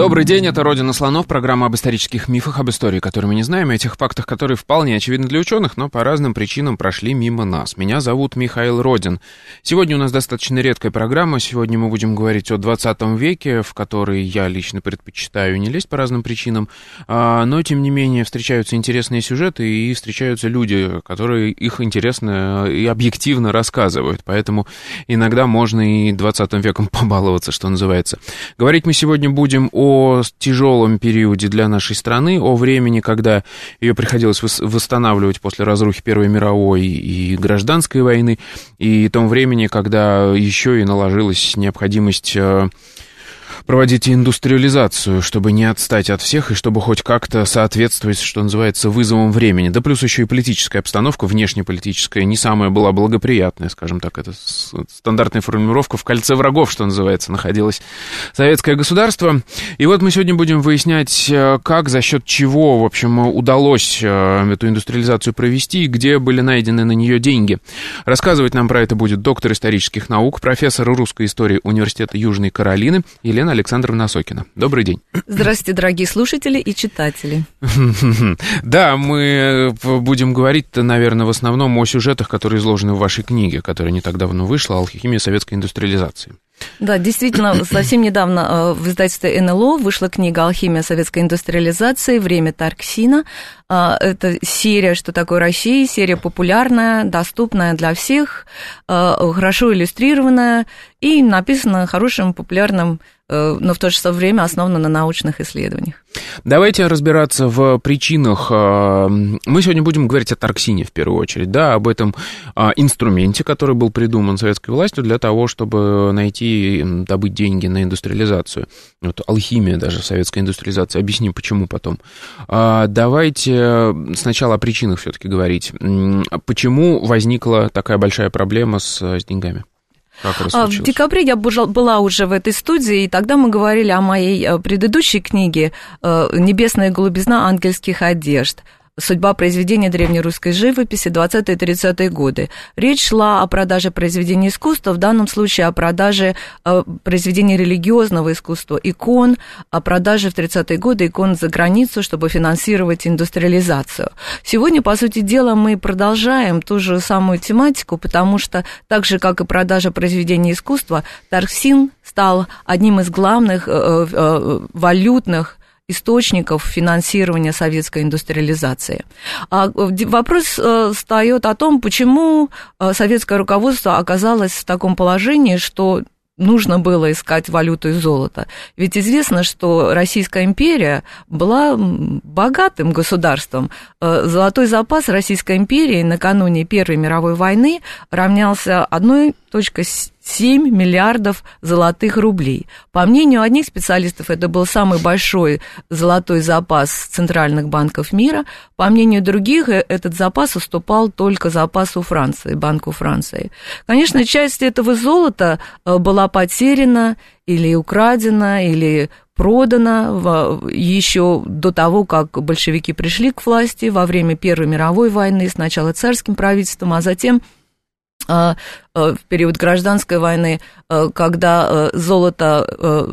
Добрый день, это «Родина слонов», программа об исторических мифах, об истории, которые мы не знаем, и о тех фактах, которые вполне очевидны для ученых, но по разным причинам прошли мимо нас. Меня зовут Михаил Родин. Сегодня у нас достаточно редкая программа, сегодня мы будем говорить о 20 веке, в который я лично предпочитаю не лезть по разным причинам, а, но, тем не менее, встречаются интересные сюжеты и встречаются люди, которые их интересно и объективно рассказывают, поэтому иногда можно и 20 веком побаловаться, что называется. Говорить мы сегодня будем о о тяжелом периоде для нашей страны, о времени, когда ее приходилось восстанавливать после разрухи Первой мировой и гражданской войны, и том времени, когда еще и наложилась необходимость проводить индустриализацию, чтобы не отстать от всех и чтобы хоть как-то соответствовать, что называется, вызовам времени. Да плюс еще и политическая обстановка, внешнеполитическая, не самая была благоприятная, скажем так, это стандартная формулировка в кольце врагов, что называется, находилось советское государство. И вот мы сегодня будем выяснять, э, как, за счет чего, в общем, удалось э, эту индустриализацию провести и где были найдены на нее деньги. Рассказывать нам про это будет доктор исторических наук, профессор русской истории Университета Южной Каролины Елена Елена Александровна Сокина. Добрый день. Здравствуйте, дорогие слушатели и читатели. Да, мы э, будем говорить, наверное, в основном о сюжетах, которые изложены в вашей книге, которая не так давно вышла, «Алхимия советской индустриализации». Да, действительно, совсем недавно э, в издательстве НЛО вышла книга «Алхимия советской индустриализации. Время Тарксина». А, это серия «Что такое Россия?», серия популярная, доступная для всех, э, хорошо иллюстрированная и написана хорошим, популярным но в то же время основана на научных исследованиях. Давайте разбираться в причинах. Э, мы сегодня будем говорить о торксине в первую очередь, да, об этом э, инструменте, который был придуман советской властью для того, чтобы найти, добыть деньги на индустриализацию. Вот алхимия даже, советская индустриализация. Объясним, почему потом. Давайте сначала о причинах все-таки говорить. Почему возникла такая большая проблема с, с деньгами? Как это а, в декабре я была уже в этой студии, и тогда мы говорили о моей э, предыдущей книге э, «Небесная голубизна ангельских одежд» судьба произведения древнерусской живописи 20-30-е годы. Речь шла о продаже произведений искусства, в данном случае о продаже э, произведений религиозного искусства, икон, о продаже в 30-е годы икон за границу, чтобы финансировать индустриализацию. Сегодня, по сути дела, мы продолжаем ту же самую тематику, потому что так же, как и продажа произведений искусства, Тарксин стал одним из главных э, э, валютных источников финансирования советской индустриализации. А вопрос э, встает о том, почему э, советское руководство оказалось в таком положении, что нужно было искать валюту и золото. Ведь известно, что Российская империя была богатым государством. Э, золотой запас Российской империи накануне Первой мировой войны равнялся 1,7 миллиардов золотых рублей. По мнению одних специалистов, это был самый большой золотой запас центральных банков мира. По мнению других, э, этот запас уступал только запасу Франции, Банку Франции. Конечно, часть этого золота э, была потеряна или украдена, или продана еще до того, как большевики пришли к власти, во время Первой мировой войны, сначала царским правительством, а затем в период гражданской войны, а, когда золото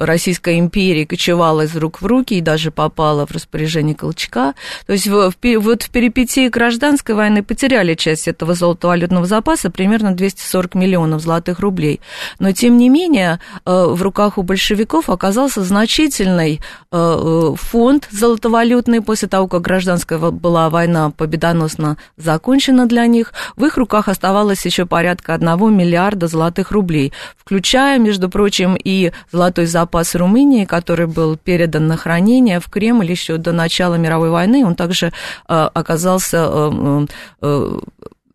Российской империи кочевала из рук в руки и даже попала в распоряжение Колчака. То есть в, в, вот в перипетии гражданской войны потеряли часть этого золотовалютного запаса, примерно 240 миллионов золотых рублей. Но, тем не менее, э, в руках у большевиков оказался значительный э, фонд золотовалютный после того, как гражданская была война победоносно закончена для них. В их руках оставалось еще порядка 1 миллиарда золотых рублей, включая, между прочим, и золотой запас запас Румынии, который был передан на хранение в Кремль еще до начала мировой войны. Он также э, оказался э, э,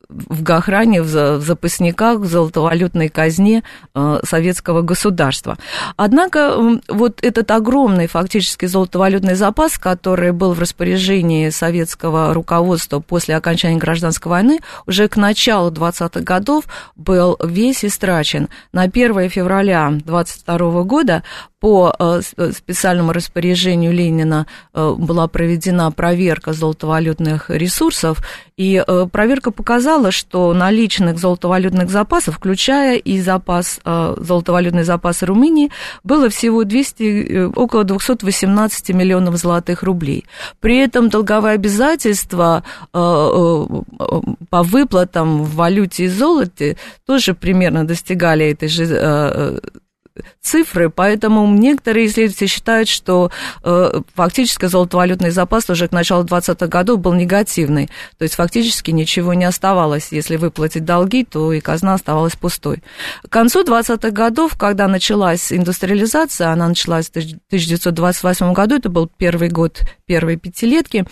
в Гохране, в запасниках, в золотовалютной казне э, советского государства. Однако вот этот огромный фактически золотовалютный запас, который был в распоряжении советского руководства после окончания гражданской войны, уже к началу 20-х годов был весь истрачен. На 1 февраля 22 года по э, э, специальному распоряжению Ленина была проведена проверка золотовалютных ресурсов, и проверка показала, что наличных золотовалютных запасов, включая и запас, золотовалютный запас Румынии, было всего 200, около 218 миллионов золотых рублей. При этом долговые обязательства по выплатам в валюте и золоте тоже примерно достигали этой же цифры, поэтому некоторые исследователи считают, что э, фактически золотовалютный запас уже к началу 20-х годов был негативный, то есть фактически ничего не оставалось. Если выплатить долги, то и казна оставалась пустой. К концу 20-х годов, когда началась индустриализация, она началась в 1928 году, это был первый год первой пятилетки,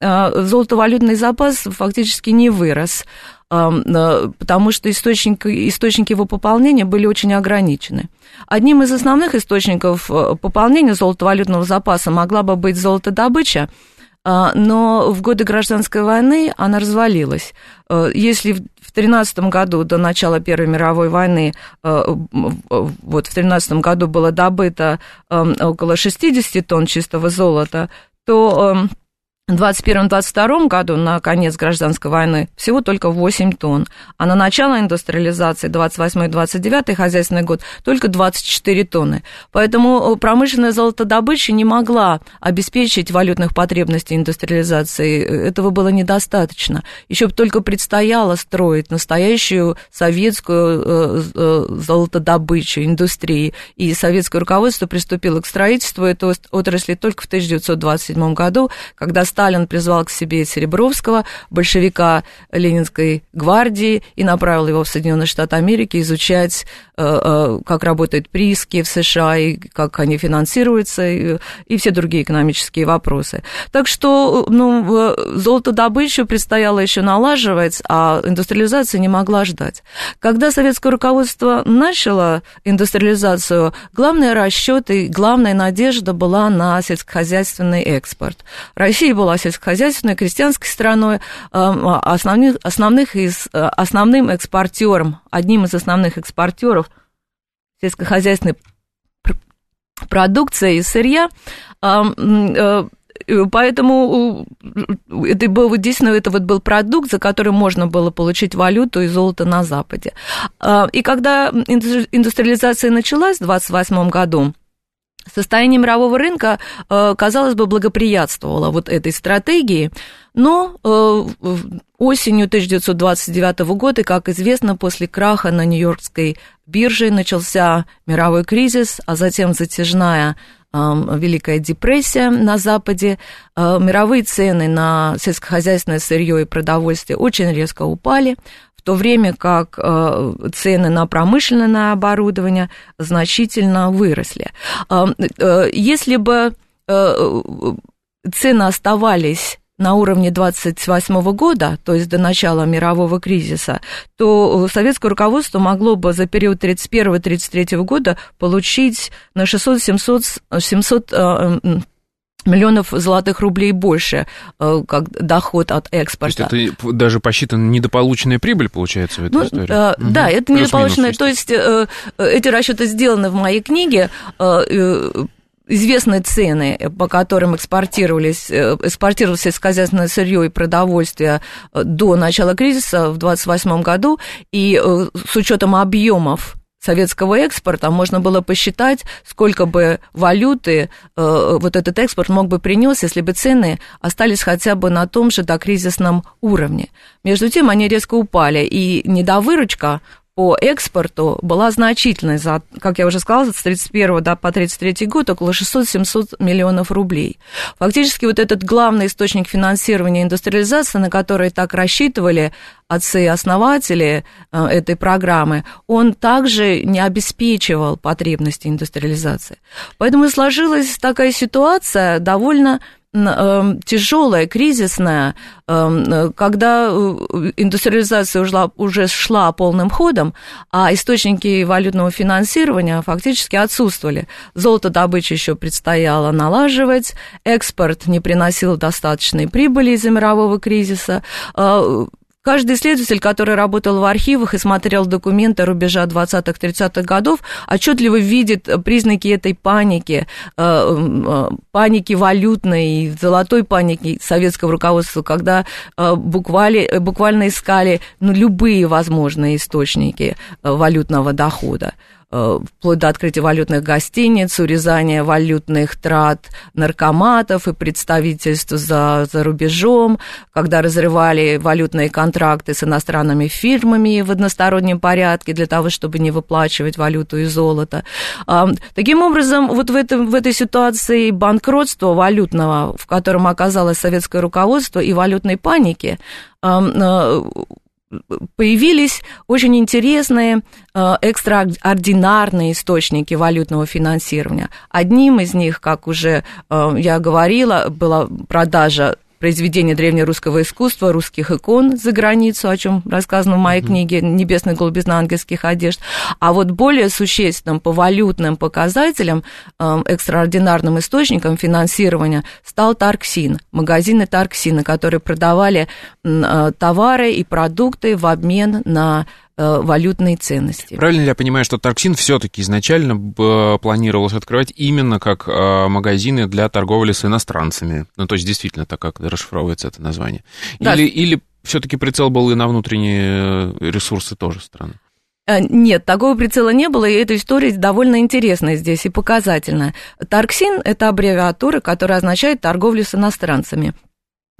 э, золотовалютный запас фактически не вырос. Э, потому что источники, источники его пополнения были очень ограничены. Одним из основных источников э, пополнения золотовалютного запаса могла бы быть золотодобыча, э, но в годы гражданской войны она развалилась. Если в 13 году, до начала Первой мировой войны, вот в 13 году было добыто около 60 тонн чистого золота, то 2021-2022 году, на конец гражданской войны, всего только 8 тонн, а на начало индустриализации 28-29 хозяйственный год только 24 тонны. Поэтому э, промышленная золотодобыча не могла обеспечить валютных потребностей индустриализации. Этого было недостаточно. Еще только предстояло строить настоящую советскую э, э, золотодобычу индустрии. И советское руководство приступило к строительству этой отрасли только в 1927 году, когда Сталин призвал к себе Серебровского, большевика Ленинской гвардии, и направил его в Соединенные Штаты Америки изучать, как работают прииски в США, и как они финансируются, и, и все другие экономические вопросы. Так что ну, золотодобычу предстояло еще налаживать, а индустриализация не могла ждать. Когда советское руководство начало индустриализацию, главный расчет и главная надежда была на сельскохозяйственный экспорт. Россия была сельскохозяйственной, крестьянской страной, эм, основных, основных из, э, основным экспортером, одним из основных экспортеров сельскохозяйственной продукции и сырья, эм, э, Поэтому это был действительно это вот был продукт, за который можно было получить валюту и золото на Западе. Э, и когда индустриализация началась в 28 году, Состояние мирового рынка, э, казалось бы, благоприятствовало вот этой стратегии, но э, осенью 1929 года, как известно, после краха на Нью-Йоркской бирже начался мировой кризис, а затем затяжная Великая депрессия на Западе, э, мировые цены на сельскохозяйственное сырье и продовольствие очень резко упали, в то время как э, цены на промышленное оборудование значительно выросли. Э, э, если бы цены оставались на уровне 28 года, то есть до начала мирового кризиса, то советское руководство могло бы за период 31-33 года получить на 600-700 700, миллионов золотых рублей больше, э, как доход от экспорта. То есть это даже посчитана недополученная прибыль, получается, в этой ну, истории? Э, угу. Да, это недополученная, то есть э, эти расчеты сделаны в моей книге, э, э известны цены, по которым экспортировались, э, экспортировалось сельскохозяйственное сырье и продовольствие до начала кризиса в 2028 году, и с учетом объемов советского экспорта, можно было посчитать, сколько бы валюты э, вот этот экспорт мог бы принес, если бы цены остались хотя бы на том же докризисном уровне. Между тем, они резко упали, и недовыручка по экспорту была значительной, за, как я уже сказала, с 31 да, по 33 год около 600-700 миллионов рублей. Фактически вот этот главный источник финансирования индустриализации, на который так рассчитывали отцы и основатели э, этой программы, он также не обеспечивал потребности индустриализации. Поэтому сложилась такая ситуация довольно тяжелая, кризисная, эм, когда индустриализация ушла, уже шла полным ходом, а источники валютного финансирования фактически отсутствовали. Золотодобычу еще предстояло налаживать, экспорт не приносил достаточной прибыли из-за мирового кризиса, Каждый исследователь, который работал в архивах и смотрел документы рубежа 20-30-х годов, отчетливо видит признаки этой паники, э, э, паники валютной, золотой паники советского руководства, когда э, буквально, буквально искали ну, любые возможные источники валютного дохода. Э, вплоть до открытия валютных гостиниц, урезания валютных трат наркоматов и представительств за, за рубежом, когда разрывали валютные контракты с иностранными фирмами в одностороннем порядке для того, чтобы не выплачивать валюту и золото. Таким образом, вот в, этом, в этой ситуации банкротства валютного, в котором оказалось советское руководство, и валютной паники, э, появились очень интересные э, экстраординарные источники валютного финансирования. Одним из них, как уже э, я говорила, была продажа произведения древнерусского искусства, русских икон за границу, о чем рассказано в моей книге «Небесная голубизна ангельских одежд». А вот более существенным по валютным показателям, эм, экстраординарным источником финансирования стал Тарксин, магазины Тарксина, которые продавали э, товары и продукты в обмен на валютные ценности. Правильно ли я понимаю, что Тарксин все-таки изначально планировалось открывать именно как э, магазины для торговли с иностранцами? Ну, то есть, действительно, так как расшифровывается это название. Да. Или, или все-таки прицел был и на внутренние э, ресурсы тоже страны? Нет, такого прицела не было, и эта история довольно интересная здесь и показательная. Тарксин – это аббревиатура, которая означает торговлю с иностранцами.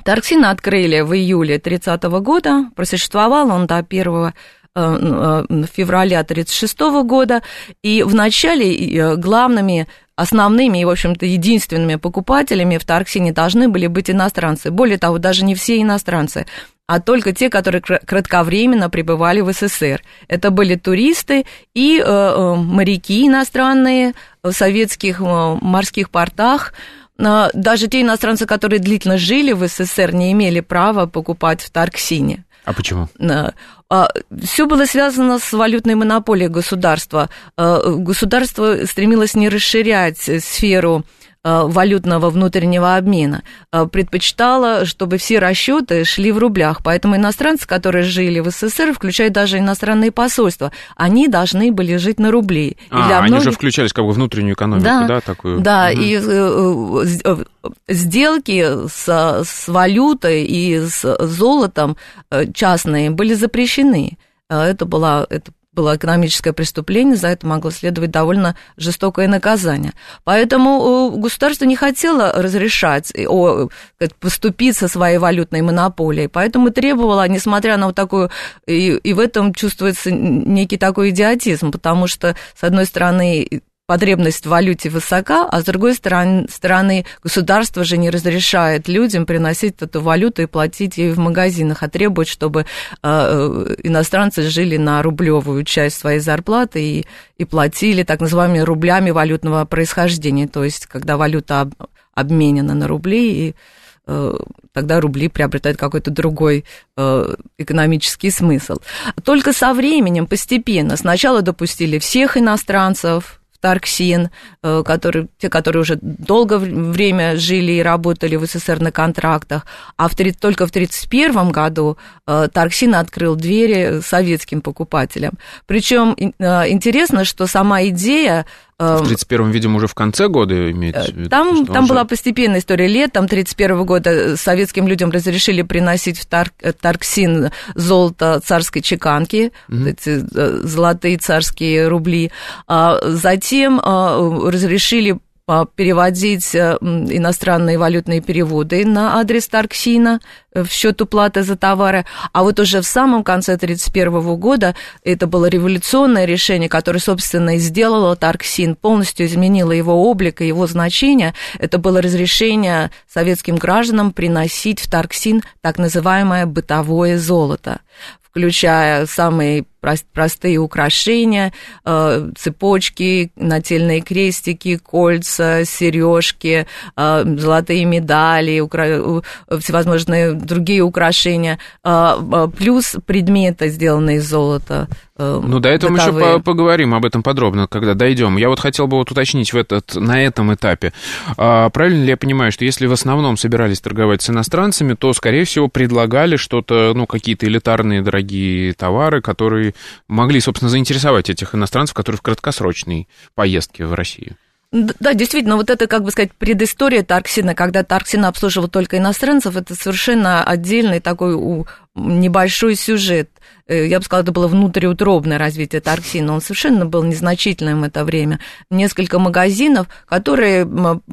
Тарксин открыли в июле 30 года, просуществовал он до 1 Э, э, февраля 1936 года, и вначале э, главными основными и, в общем-то, единственными покупателями в Тарксине должны были быть иностранцы. Более того, даже не все иностранцы, а только те, которые кратковременно пребывали в СССР. Это были туристы и э, моряки иностранные в советских морских портах. Даже те иностранцы, которые длительно жили в СССР, не имели права покупать в Тарксине. А почему? А, Все было связано с валютной монополией государства. А, государство стремилось не расширять сферу валютного внутреннего обмена, э, предпочитала, чтобы все расчеты шли в рублях. Поэтому иностранцы, которые жили в СССР, включая даже иностранные посольства, они должны были жить на рубли. А, для они же включались как бы внутреннюю экономику, да, да такую? Да, угу. и э, сделки с, с валютой и с золотом частные были запрещены. Это была это было экономическое преступление, за это могло следовать довольно жестокое наказание. Поэтому э, государство не хотело разрешать о, поступить со своей валютной монополией, поэтому требовало, несмотря на вот такую, и, и в этом чувствуется некий такой идиотизм, потому что, с одной стороны, потребность в валюте высока, а с другой стороны, государство же не разрешает людям приносить эту валюту и платить ей в магазинах, а требует, чтобы э, иностранцы жили на рублевую часть своей зарплаты и, и платили так называемыми рублями валютного происхождения, то есть когда валюта об, обменена на рубли и э, тогда рубли приобретают какой-то другой э, экономический смысл. Только со временем, постепенно, сначала допустили всех иностранцев, Тарксин, э, которые, те, которые уже долгое время жили и работали в СССР на контрактах, а в, только в 1931 году э, Тарксин открыл двери советским покупателям. Причем э, интересно, что сама идея в 31-м, видимо, уже в конце года имеется в виду? Там, там уже... была постепенная история лет, там 31 года советским людям разрешили приносить в Тар, Тарксин золото царской чеканки, mm-hmm. эти золотые царские рубли. А затем разрешили переводить иностранные валютные переводы на адрес Тарксина, в счет уплаты за товары. А вот уже в самом конце 1931 года это было революционное решение, которое, собственно, и сделало Тарксин, полностью изменило его облик и его значение. Это было разрешение советским гражданам приносить в Тарксин так называемое бытовое золото включая самые простые украшения, э, цепочки, нательные крестики, кольца, сережки, э, золотые медали, всевозможные другие украшения, э, плюс предметы, сделанные из золота. Ну, до этого бытовые. мы еще поговорим об этом подробно, когда дойдем. Я вот хотел бы вот уточнить в этот, на этом этапе. А, правильно ли я понимаю, что если в основном собирались торговать с иностранцами, то, скорее всего, предлагали что-то, ну, какие-то элитарные дорогие товары, которые могли, собственно, заинтересовать этих иностранцев, которые в краткосрочной поездке в Россию. Да, действительно, вот это, как бы сказать, предыстория Тарксина, когда Тарксина обслуживал только иностранцев, это совершенно отдельный такой небольшой сюжет. Э, я бы сказала, это было внутриутробное развитие Тарксина. Он совершенно был незначительным в это время. Несколько магазинов, которые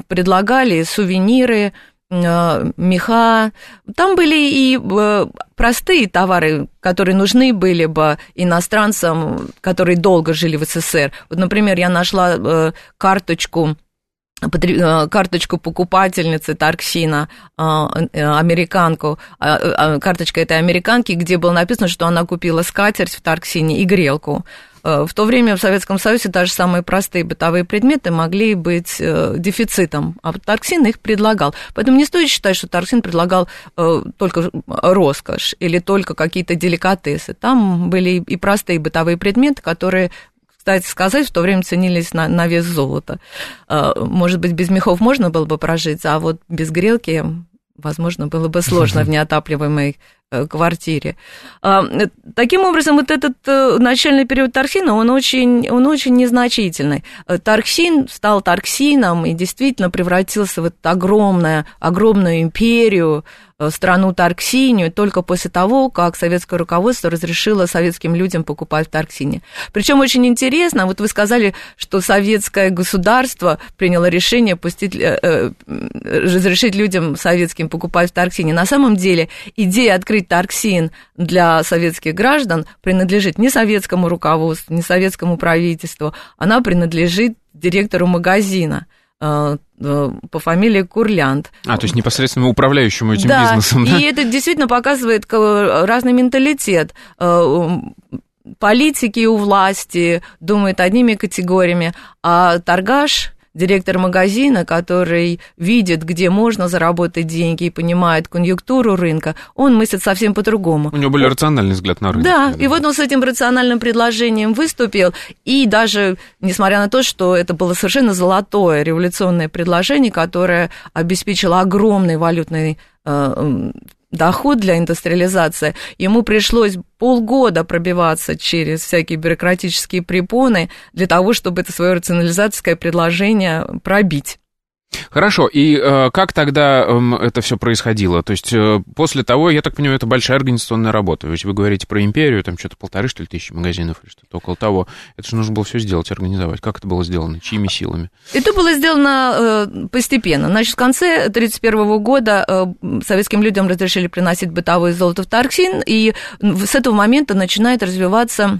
предлагали сувениры, меха. Там были и э, простые товары, которые нужны были бы иностранцам, которые долго жили в СССР. Вот, например, я нашла э, карточку карточку покупательницы Тарксина, американку, карточка этой американки, где было написано, что она купила скатерть в Тарксине и грелку. Э, в то время в Советском Союзе даже самые простые бытовые предметы могли быть э, дефицитом, а Тарксин их предлагал. Поэтому не стоит считать, что Тарксин предлагал э, только роскошь или только какие-то деликатесы. Там были и простые бытовые предметы, которые кстати сказать, в то время ценились на, на вес золота. Может быть, без мехов можно было бы прожить, а вот без грелки возможно, было бы сложно в неотапливаемой квартире. А, таким образом, вот этот э, начальный период Тарксина, он очень, он очень незначительный. Э, Тарксин стал Тарксином и действительно превратился в эту огромную, огромную империю, страну Тарксинию только после того, как советское руководство разрешило советским людям покупать в Тарксине. Причем очень интересно, вот вы сказали, что советское государство приняло решение пустить, разрешить людям советским покупать в Тарксине. На самом деле идея открыть Тарксин для советских граждан принадлежит не советскому руководству, не советскому правительству, она принадлежит директору магазина э, э, по фамилии Курлянд. А, то есть непосредственно управляющему этим да, бизнесом, да? и это действительно показывает разный менталитет. Э, политики у власти думают одними категориями, а торгаш директор магазина, который видит, где можно заработать деньги и понимает конъюнктуру рынка, он мыслит совсем по-другому. У него был рациональный взгляд на рынок. Да, и вот он с этим рациональным предложением выступил, и даже, несмотря на то, что это было совершенно золотое революционное предложение, которое обеспечило огромный валютный э, доход для индустриализации, ему пришлось полгода пробиваться через всякие бюрократические препоны для того, чтобы это свое рационализаторское предложение пробить. Хорошо, и э, как тогда э, это все происходило? То есть э, после того, я так понимаю, это большая организационная работа. Ведь вы говорите про империю, там что-то полторы, что ли, тысячи магазинов или что-то около того. Это же нужно было все сделать, организовать. Как это было сделано? Чьими силами? Это было сделано э, постепенно. Значит, в конце 1931 года э, советским людям разрешили приносить бытовое золото в Тарксин, и с этого момента начинает развиваться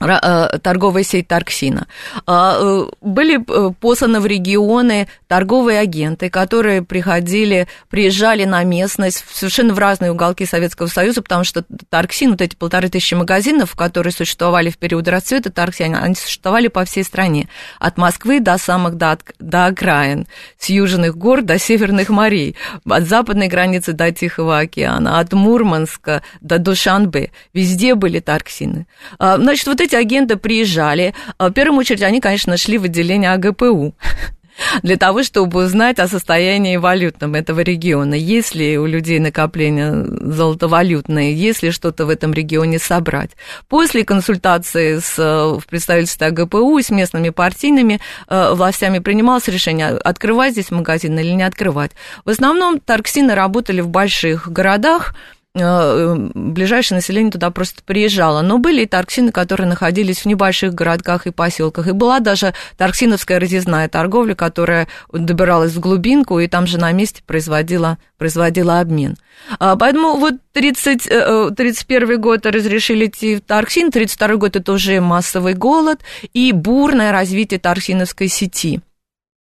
торговая сеть Тарксина. А, э, были э, посланы в регионы торговые агенты, которые приходили, приезжали на местность совершенно в разные уголки Советского Союза, потому что Тарксин, вот эти полторы тысячи магазинов, которые существовали в период расцвета Тарксина, они существовали по всей стране, от Москвы до самых до, до окраин, с южных гор до северных морей, от западной границы до Тихого океана, от Мурманска до Душанбе, везде были Тарксины. А, значит, вот эти эти агенты приезжали. А, в первую очередь они, конечно, шли в отделение АГПУ для того, чтобы узнать о состоянии валютном этого региона. Есть ли у людей накопления золотовалютные, есть ли что-то в этом регионе собрать. После консультации с, в представительстве АГПУ с местными партийными э, властями принималось решение, открывать здесь магазин или не открывать. В основном торксины работали в больших городах, ближайшее население туда просто приезжало. Но были и торксины, которые находились в небольших городках и поселках. И была даже торксиновская разъездная торговля, которая добиралась в глубинку и там же на месте производила, производила обмен. Поэтому вот 30, 31 год разрешили идти в торксин, 32 год это уже массовый голод и бурное развитие торксиновской сети.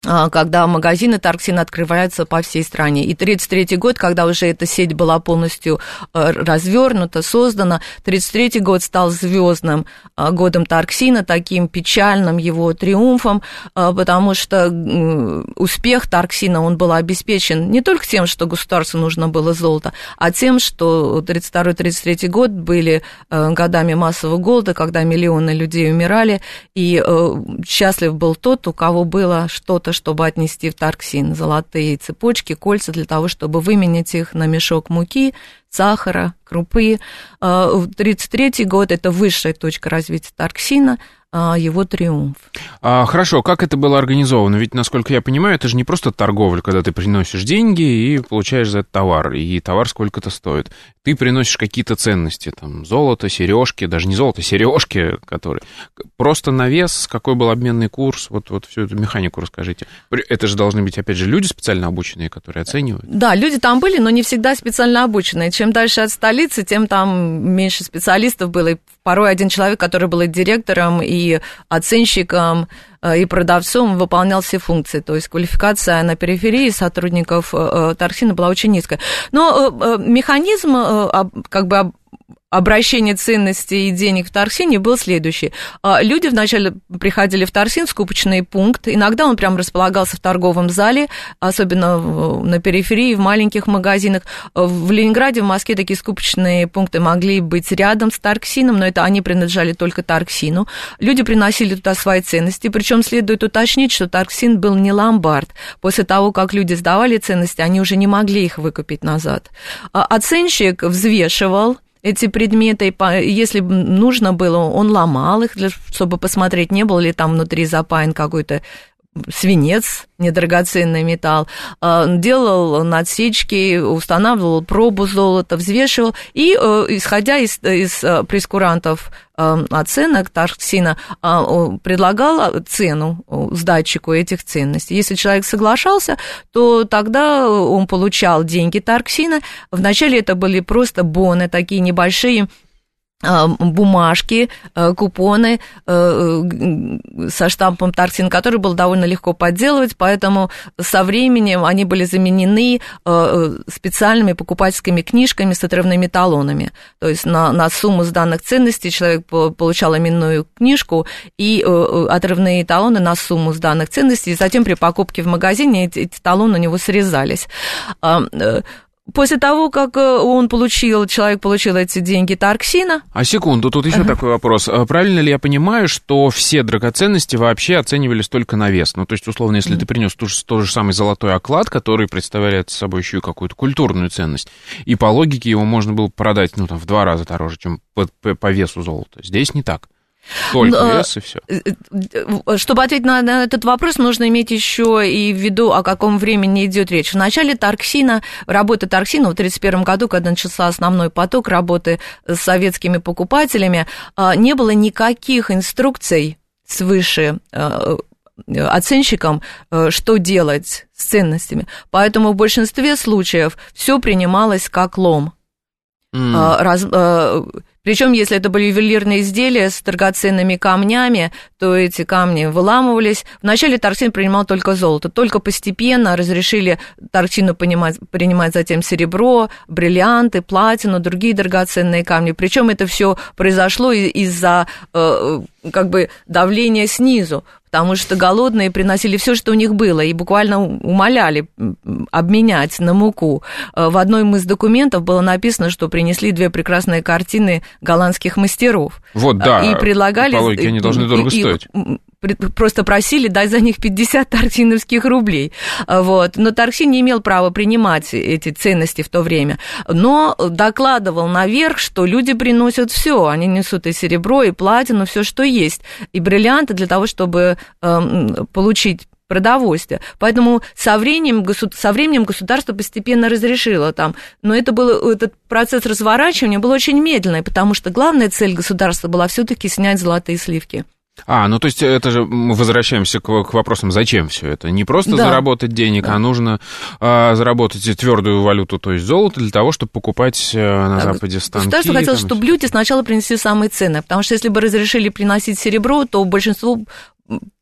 А, когда магазины Тарксин открываются по всей стране. И 1933 год, когда уже эта сеть была полностью э, развернута, создана, 1933 год стал звездным э, годом Тарксина, таким печальным его триумфом, э, потому что успех Тарксина, он был обеспечен не только тем, что государству нужно было золото, а тем, что 1932-1933 год были годами массового голода, когда миллионы людей умирали, и счастлив был тот, у кого было что-то золото, чтобы отнести в Тарксин, золотые цепочки, кольца для того, чтобы выменять их на мешок муки, сахара, крупы. 1933 а, год – это высшая точка развития Тарксина – его триумф. А, хорошо, как это было организовано? Ведь, насколько я понимаю, это же не просто торговля, когда ты приносишь деньги и получаешь за это товар, и товар сколько-то стоит. Ты приносишь какие-то ценности, там, золото, сережки, даже не золото, сережки, которые... Просто на вес, какой был обменный курс, вот, вот всю эту механику расскажите. Это же должны быть, опять же, люди специально обученные, которые оценивают. Да, люди там были, но не всегда специально обученные. Чем дальше от столицы, тем там меньше специалистов было, и порой один человек, который был и директором, и и оценщиком, э, и продавцом выполнял все функции. То есть квалификация на периферии сотрудников э, Торсина была очень низкая. Но э, механизм как бы обращение ценностей и денег в Торсине был следующий. А, люди вначале приходили в Торсин, в скупочный пункт. Иногда он прям располагался в торговом зале, особенно на периферии, в маленьких магазинах. В Ленинграде, в Москве такие скупочные пункты могли быть рядом с Торксином, но это они принадлежали только Торксину. Люди приносили туда свои ценности, причем следует уточнить, что Торксин был не ломбард. После того, как люди сдавали ценности, они уже не могли их выкупить назад. А, оценщик взвешивал эти предметы, если нужно было, он ломал их, чтобы посмотреть, не был ли там внутри запаян какой-то свинец, недрагоценный металл, а, делал надсечки, устанавливал пробу золота, взвешивал, и, э, исходя из, из э, прескурантов э, оценок Тарксина, предлагал цену сдатчику этих ценностей. Если человек соглашался, то тогда он получал деньги Тарксина. Вначале это были просто боны, такие небольшие бумажки, а, купоны а, со штампом Тарксин, который был довольно легко подделывать, поэтому со временем они были заменены специальными покупательскими книжками с отрывными талонами. То есть на, на сумму сданных ценностей человек получал именную книжку и отрывные талоны на сумму сданных ценностей, и затем при покупке в магазине эти, эти талоны у него срезались. Э, После того, как э, он получил, человек получил эти деньги Тарксина. А секунду, тут еще такой вопрос. А правильно ли я понимаю, что все драгоценности вообще оценивались только на вес? Ну, то есть, условно, если ты принес тот же, тот же самый золотой оклад, который представляет собой еще и какую-то культурную ценность, и по логике его можно было продать, ну, там, в два раза дороже, чем по, по, по весу золота. Здесь не так. Только вес и все. Э, э, чтобы ответить на, на этот вопрос, нужно иметь еще и в виду, о каком времени идет речь. В начале Тарксина, работы Тарксина в 1931 году, когда начался основной поток работы с советскими покупателями, а, не было никаких инструкций свыше э, оценщикам, что делать с ценностями. Поэтому в большинстве случаев все принималось как лом. Mm. Раз, причем, если это были ювелирные изделия с драгоценными камнями, то эти камни выламывались. Вначале Торсин принимал только золото, только постепенно разрешили Торсину принимать, принимать затем серебро, бриллианты, платину, другие драгоценные камни. Причем это все произошло из-за э, как бы давления снизу, потому что голодные приносили все, что у них было, и буквально умоляли обменять на муку. Э, в одной из документов было написано, что принесли две прекрасные картины голландских мастеров. Вот, да. И предлагали... По логике, они должны дорого и, стоить просто просили дать за них 50 торсиновских рублей. Вот. Но Торсин не имел права принимать эти ценности в то время. Но докладывал наверх, что люди приносят все. Они несут и серебро, и платину, все, что есть. И бриллианты для того, чтобы э, получить продовольствия. Поэтому со временем, со временем государство постепенно разрешило там. Но это был, этот процесс разворачивания был очень медленный, потому что главная цель государства была все-таки снять золотые сливки. А, ну то есть это же мы возвращаемся к, к вопросам, зачем все это? Не просто да. заработать денег, да. а нужно а, заработать твердую валюту, то есть золото, для того, чтобы покупать а, на Западе станки. Государство хотело, чтобы люди сначала принесли самые ценные, потому что если бы разрешили приносить серебро, то большинство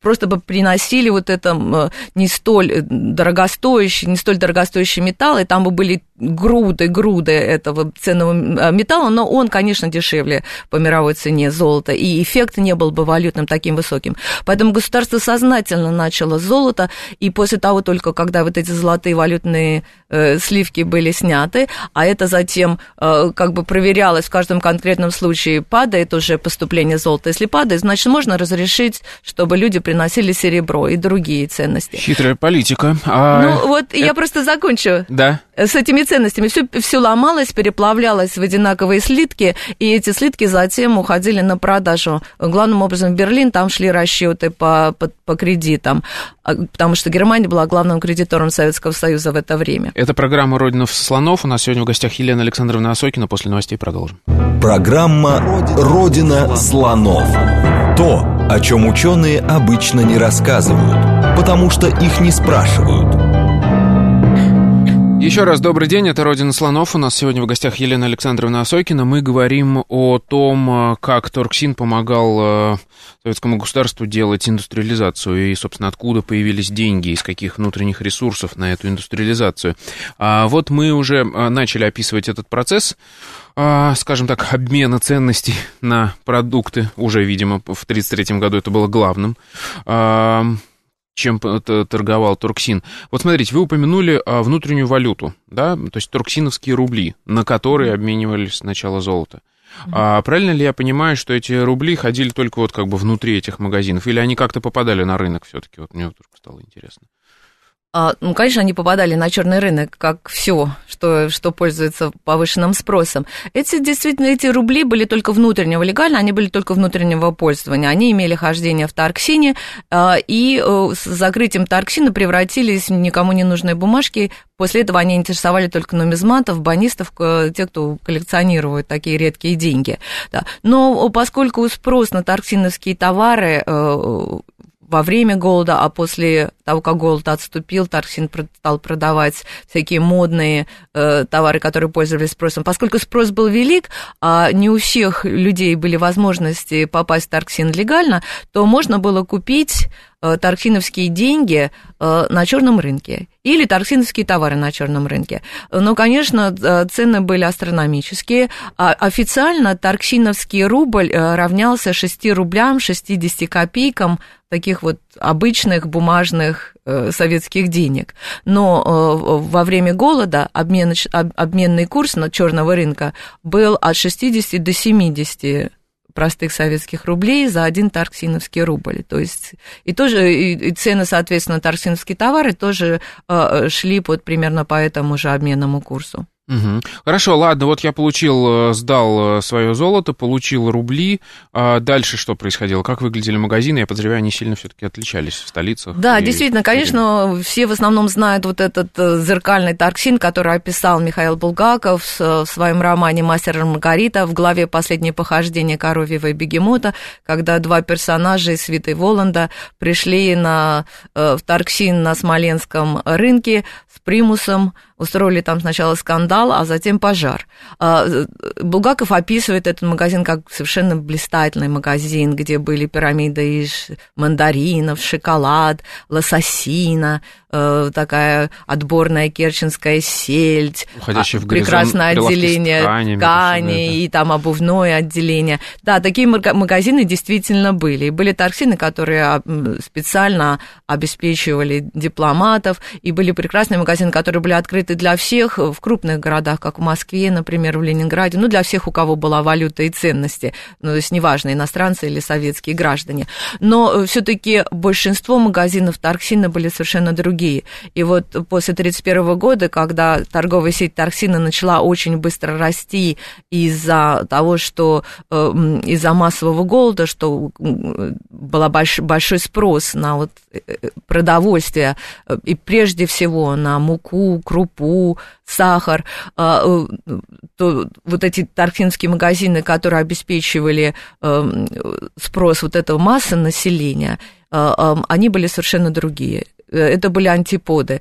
просто бы приносили вот это не столь э, дорогостоящий, не столь дорогостоящий металл, и там бы были груды, груды этого ценного э, металла, но он, конечно, дешевле по мировой цене золота, и эффект не был бы валютным таким высоким. Поэтому государство сознательно начало золото, и после того только, когда вот эти золотые валютные э, сливки были сняты, а это затем э, как бы проверялось в каждом конкретном случае, падает уже поступление золота. Если падает, значит, можно разрешить, чтобы люди приносили серебро и другие ценности. Хитрая политика. А... Ну вот это... я просто закончу. Да. С этими ценностями. Все, все ломалось, переплавлялось в одинаковые слитки, и эти слитки затем уходили на продажу. Главным образом в Берлин, там шли расчеты по, по, по кредитам, а, потому что Германия была главным кредитором Советского Союза в это время. Это программа «Родина слонов». У нас сегодня в гостях Елена Александровна Осокина. После новостей продолжим. Программа «Родина слонов». То, о чем ученые обычно не рассказывают, потому что их не спрашивают. Еще раз добрый день, это «Родина слонов». У нас сегодня в гостях Елена Александровна Осокина. Мы говорим о том, как Торксин помогал э, советскому государству делать индустриализацию и, собственно, откуда появились деньги, из каких внутренних ресурсов на эту индустриализацию. А вот мы уже э, начали описывать этот процесс. Скажем так, обмена ценностей на продукты. Уже, видимо, в 1933 году это было главным чем торговал Турксин. Вот смотрите, вы упомянули а, внутреннюю валюту, да, то есть турксиновские рубли, на которые обменивались сначала золото. А правильно ли я понимаю, что эти рубли ходили только вот как бы внутри этих магазинов, или они как-то попадали на рынок все-таки? Вот мне вдруг стало интересно. А, ну, конечно, они попадали на черный рынок, как все, что, что пользуется повышенным спросом. Эти действительно, эти рубли были только внутреннего легально, они были только внутреннего пользования. Они имели хождение в Тарксине, а, и э, с закрытием Тарксина превратились в никому не нужные бумажки. После этого они интересовали только нумизматов, банистов, тех, кто коллекционирует такие редкие деньги. Да. Но поскольку спрос на тарксиновские товары э, во время голода, а после того, как голод отступил, Тарксин стал продавать всякие модные э, товары, которые пользовались спросом. Поскольку спрос был велик, а не у всех людей были возможности попасть в Тарксин легально, то можно было купить Э, торксиновские деньги э, на черном рынке или торксиновские товары на черном рынке. Но, конечно, э, цены были астрономические. А официально торксиновский рубль равнялся 6 рублям 60 копейкам таких вот обычных бумажных советских денег. Но во время голода обмен, обменный курс на черного рынка был от 60 до 70 простых советских рублей за один тарксиновский рубль. То есть и тоже и, и цены, соответственно, тарксиновские товары тоже э, шли под примерно по этому же обменному курсу. Угу. Хорошо, ладно, вот я получил, э, сдал э, свое золото, получил рубли. А дальше что происходило? Как выглядели магазины? Я подозреваю, они сильно все-таки отличались в столицах. Да, действительно, конечно, все в основном знают вот этот э, зеркальный торксин, который описал Михаил Булгаков в своем романе «Мастер и Маргарита» в главе «Последнее похождение коровьего и бегемота», когда два персонажа из свиты Воланда пришли на, в торксин на Смоленском рынке с примусом, устроили там сначала скандал, а затем пожар. А, Булгаков описывает этот магазин как совершенно блистательный магазин, где были пирамиды из мандаринов, шоколад, лососина, э, такая отборная керченская сельдь, Уходящий в прекрасное отделение ткани, ткани и там обувное отделение. Да, такие магазины действительно были. И были торксины, которые а, специально обеспечивали дипломатов, и были прекрасные магазины, которые были открыты для всех в крупных городах, как в Москве, например, в Ленинграде, ну, для всех, у кого была валюта и ценности, ну, то есть неважно, иностранцы или советские граждане. Но э, все таки большинство магазинов торксина были совершенно другие другие. И вот после 1931 года, когда торговая сеть Торксина начала очень быстро расти из-за того, что э, из-за массового голода, что был большой, большой спрос на вот продовольствие, и прежде всего на муку, крупу, сахар, то вот эти торксинские магазины, которые обеспечивали спрос вот этого массы населения, они были совершенно другие. Э, это были антиподы.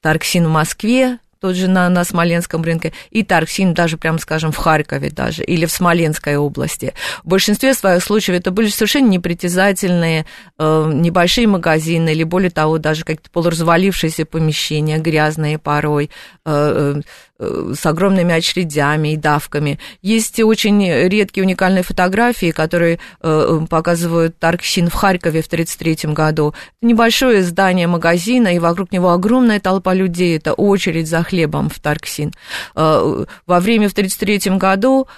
Тарксин в Москве, тот же на, на Смоленском рынке, и Тарксин даже, прямо скажем, в Харькове даже, или в Смоленской области. В большинстве своих случаев это были совершенно непритязательные э, небольшие магазины, или более того, даже какие-то полуразвалившиеся помещения, грязные порой, э, э, с огромными очередями и давками. Есть очень редкие уникальные фотографии, которые э, показывают Тарксин в Харькове в 1933 году. Небольшое здание магазина, и вокруг него огромная толпа людей. Это очередь за хлебом в Тарксин. Э, во время в 1933 году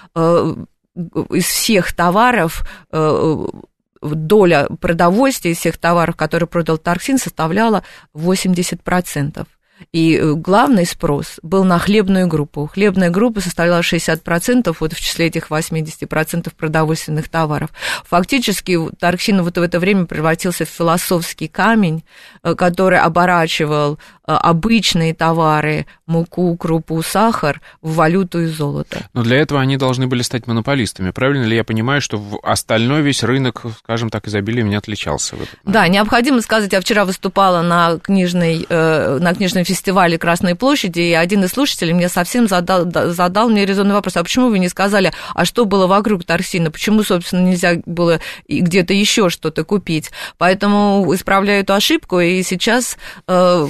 из всех товаров доля продовольствия из всех товаров, которые продал Тарксин, составляла 80%. И э, главный спрос был на хлебную группу. Хлебная группа составляла 60% вот в числе этих 80% продовольственных товаров. Фактически Тарксин вот в это время превратился в философский камень, э, который оборачивал обычные товары, муку, крупу, сахар, в валюту и золото. Но для этого они должны были стать монополистами. Правильно ли я понимаю, что остальной весь рынок, скажем так, изобилием не отличался? В этот да, необходимо сказать, я вчера выступала на книжной, на книжном фестивале Красной площади, и один из слушателей мне совсем задал, задал мне резонный вопрос, а почему вы не сказали, а что было вокруг Торсина, почему, собственно, нельзя было где-то еще что-то купить. Поэтому исправляю эту ошибку, и сейчас э,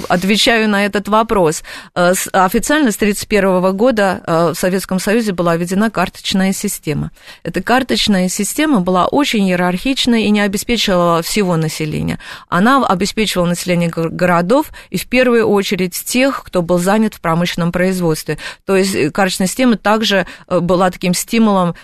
отвечаю на этот вопрос. Э, официально с 1931 года э, в Советском Союзе была введена карточная система. Эта карточная система была очень иерархичной и не обеспечивала всего населения. Она обеспечивала население городов и в первую очередь тех, кто был занят в промышленном производстве. То есть э, карточная система также была таким стимулом,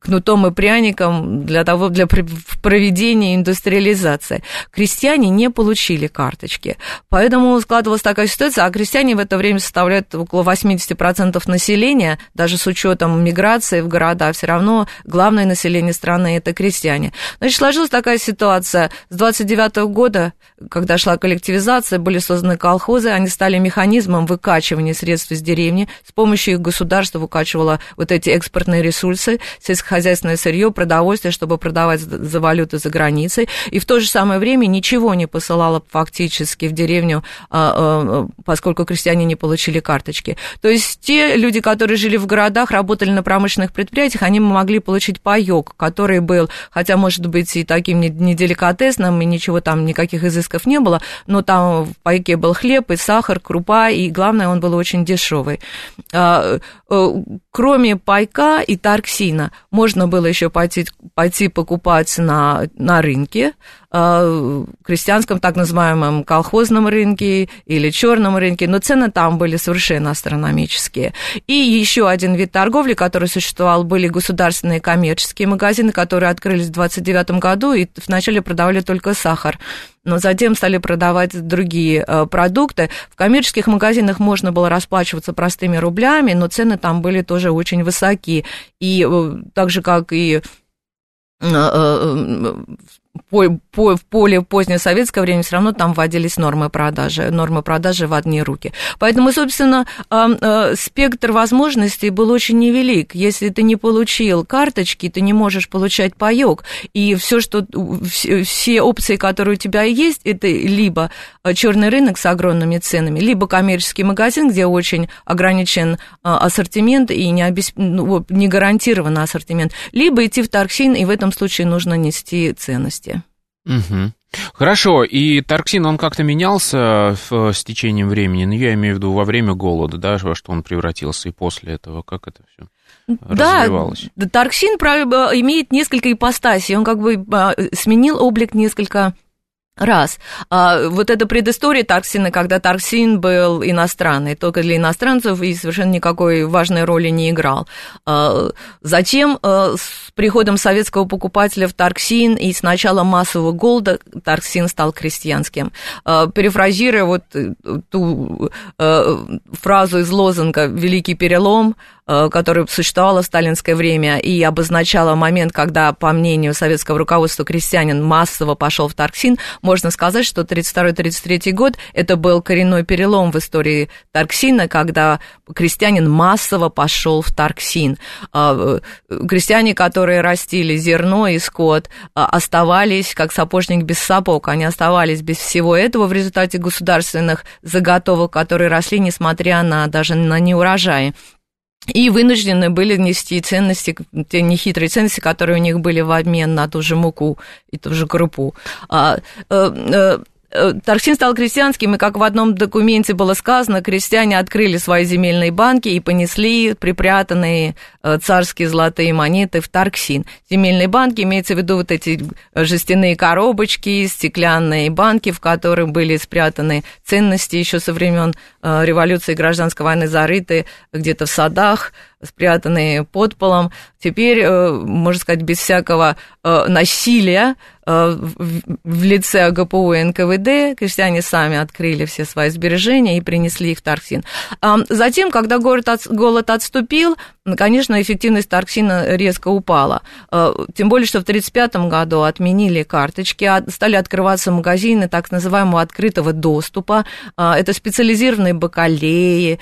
кнутом и пряником для того, для проведения индустриализации. Крестьяне не получили карточки, поэтому складывалась такая ситуация, а крестьяне в это время составляют около 80% населения, даже с учетом миграции в города, все равно главное население страны это крестьяне. Значит, сложилась такая ситуация. С 29 года, когда шла коллективизация, были созданы колхозы, они стали механизмом выкачивания средств из деревни. С помощью их государство выкачивало вот эти экспортные ресурсы, сельскохозяйственное сырье, продовольствие, чтобы продавать за валюты за границей. И в то же самое время ничего не посылало фактически в деревню, поскольку крестьяне не получили карточки. То есть те люди, которые жили в городах, работали на промышленных предприятиях, они могли получить паек, который был, хотя, может быть, и таким неделикатесным, и ничего там, никаких изысков не было, но там в пайке был хлеб, и сахар, крупа, и, главное, он был очень дешевый. А, э, кроме пайка и тарксина, можно было еще пойти, пойти покупать на, на рынке, а, крестьянском так называемом колхозном рынке или черном рынке, но цены там были совершенно астрономические. И еще один вид торговли, который существовал, были государственные коммерческие магазины, которые открылись в 29 году и вначале продавали только сахар но затем стали продавать другие э, продукты. В коммерческих магазинах можно было расплачиваться простыми рублями, но цены там были тоже очень высоки. И э, так же, как и э, в поле позднее советское время все равно там вводились нормы продажи, нормы продажи в одни руки. Поэтому, собственно, спектр возможностей был очень невелик. Если ты не получил карточки, ты не можешь получать паек. И все, что все опции, которые у тебя есть, это либо черный рынок с огромными ценами, либо коммерческий магазин, где очень ограничен ассортимент и не, обесп... ну, не гарантированный ассортимент, либо идти в торксин, и в этом случае нужно нести ценность области. Угу. Хорошо, и Тарксин, он как-то менялся в, с течением времени, ну, я имею в виду во время голода, да, во что он превратился и после этого, как это все? Да, Тарксин имеет несколько ипостасей, он как бы а, сменил облик несколько Раз. А, вот эта предыстория Тарксина, когда Тарксин был иностранный, только для иностранцев и совершенно никакой важной роли не играл. А, затем а, с приходом советского покупателя в Тарксин и с начала массового голода Тарксин стал крестьянским. А, перефразируя вот э, ту а, фразу из лозунга «Великий перелом», которая существовала в сталинское время и обозначала момент, когда, по мнению советского руководства, крестьянин массово пошел в Тарксин, можно сказать, что 32-33 год это был коренной перелом в истории Тарксина, когда крестьянин массово пошел в Тарксин. Э, крестьяне, которые растили зерно и скот, э, оставались как сапожник без сапог, они оставались без всего этого в результате государственных заготовок, которые росли, несмотря на даже на неурожаи и вынуждены были нести ценности, те нехитрые ценности, которые у них были в обмен на ту же муку и ту же крупу. Э, э, Э, Торксин стал крестьянским, и, как в одном документе было сказано, крестьяне открыли свои земельные банки и понесли припрятанные э, царские золотые монеты в Тарксин. Земельные банки, имеется в виду вот эти жестяные коробочки, стеклянные банки, в которых были спрятаны ценности еще со времен э, революции и гражданской войны, зарыты где-то в садах, спрятанные под полом. Теперь, можно сказать, без всякого насилия Э, в лице ГПУ и НКВД крестьяне сами открыли все свои сбережения и принесли их в Тарксин. Затем, когда город от, голод отступил, конечно, эффективность Тарксина резко упала. Э, тем более, что в 1935 году отменили карточки, стали открываться магазины так называемого открытого доступа. Э, это специализированные бакалеи,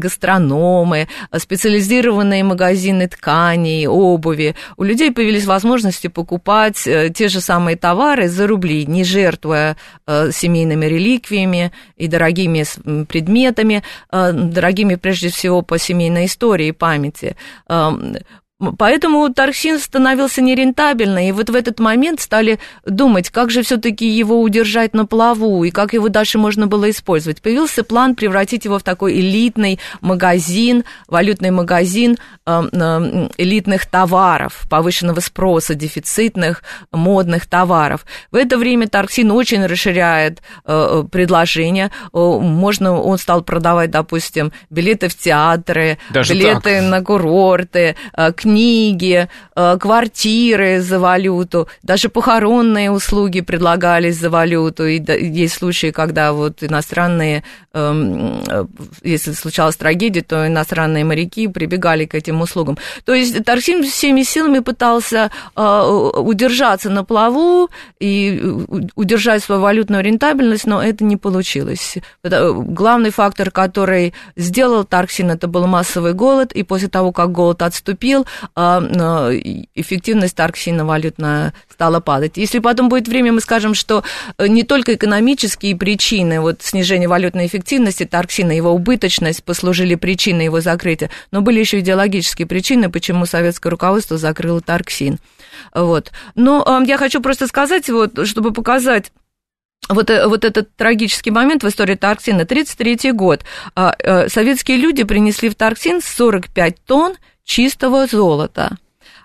гастрономы, специализированные магазины тканей, обуви. У людей появились возможности покупать э, те же самые товары за рубли, не жертвуя э, семейными реликвиями и дорогими предметами, э, дорогими прежде всего по семейной истории и памяти. Эм, Поэтому Тарксин становился нерентабельным, и вот в этот момент стали думать, как же все-таки его удержать на плаву, и как его дальше можно было использовать. Появился план превратить его в такой элитный магазин, валютный магазин э, э, элитных товаров, повышенного спроса, дефицитных, модных товаров. В это время Тарксин очень расширяет э, предложение. Можно, он стал продавать, допустим, билеты в театры, Даже билеты так. на курорты, книги, э, квартиры за валюту, даже похоронные услуги предлагались за валюту. И есть случаи, когда вот иностранные, если случалась трагедия, то иностранные моряки прибегали к этим услугам. То есть Тарсим всеми силами пытался э, удержаться на плаву и удержать свою валютную рентабельность, но это не получилось. Главный фактор, который сделал Тарксин, это был массовый голод, и после того, как голод отступил, эффективность Тарксина валютная стала падать. Если потом будет время, мы скажем, что э, не только экономические причины вот, снижения валютной эффективности Тарксина, его убыточность послужили причиной его закрытия, но были еще идеологические причины, почему советское руководство закрыло Тарксин. Вот. Но я хочу просто сказать, вот, чтобы показать вот, э, вот этот трагический момент в истории Тарксина, 1933 год. А, э, советские люди принесли в Тарксин 45 тонн чистого золота,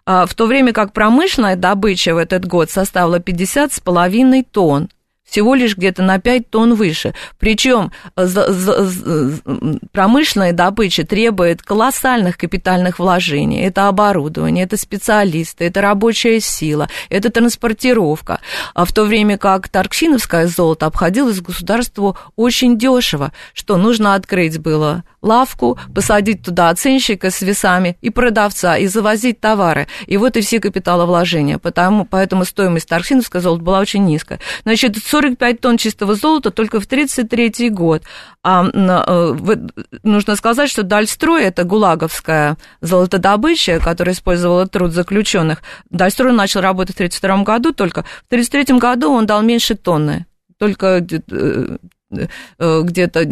а, в то время как промышленная добыча в этот год составила 50,5 тонн всего лишь где-то на 5 тонн выше. Причем э, промышленная добыча требует колоссальных капитальных вложений. Это оборудование, это специалисты, это рабочая сила, это транспортировка. А в то время как торксиновское золото обходилось государству очень дешево, что нужно открыть было лавку, посадить туда оценщика с весами и продавца, и завозить товары. И вот и все капиталовложения. Потому, поэтому стоимость торксиновского золота была очень низкая. Значит, 45 тонн чистого золота только в 1933 год. А, э, нужно сказать, что Дальстрой, это гулаговская золотодобыча, которая использовала труд заключенных, Дальстрой начал работать в 1932 году только. В 1933 году он дал меньше тонны. Только э, э, где-то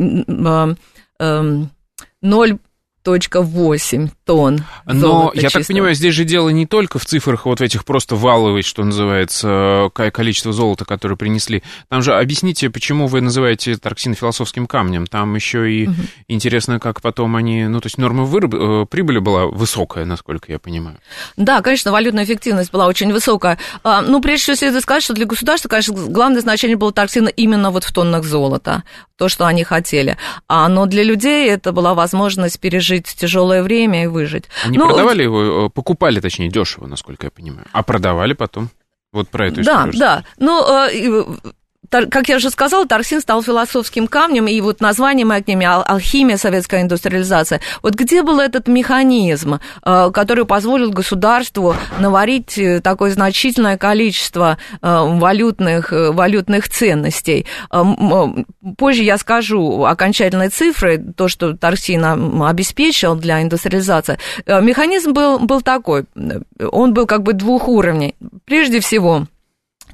0,5 8 тонн. Но, я так понимаю, здесь же дело не только в цифрах вот этих просто валовой, что называется, количество золота, которое принесли. Там же объясните, почему вы называете Тарксин философским камнем. Там еще и угу. интересно, как потом они... Ну, то есть норма выраб... Э, прибыли была высокая, насколько я понимаю. Да, конечно, валютная эффективность была очень высокая. А, ну, прежде всего, следует сказать, что для государства, конечно, главное значение было Тарксина именно вот в тоннах золота. То, что они хотели. А, но для людей это была возможность пережить тяжелое время и выжить. Они ну, продавали его, э, покупали, точнее, дешево, насколько я понимаю, а продавали потом. Вот про историю. Да, да. Ну, э, как я уже сказала, торсин стал философским камнем, и вот название мы к алхимия, советская индустриализация. Вот где был этот механизм, э, который позволил государству наварить э, такое значительное количество э, валютных, валютных ценностей? Позже я скажу окончательные цифры, то, что торсин обеспечил для индустриализации. Механизм был, был такой, он был как бы двух уровней. Прежде всего,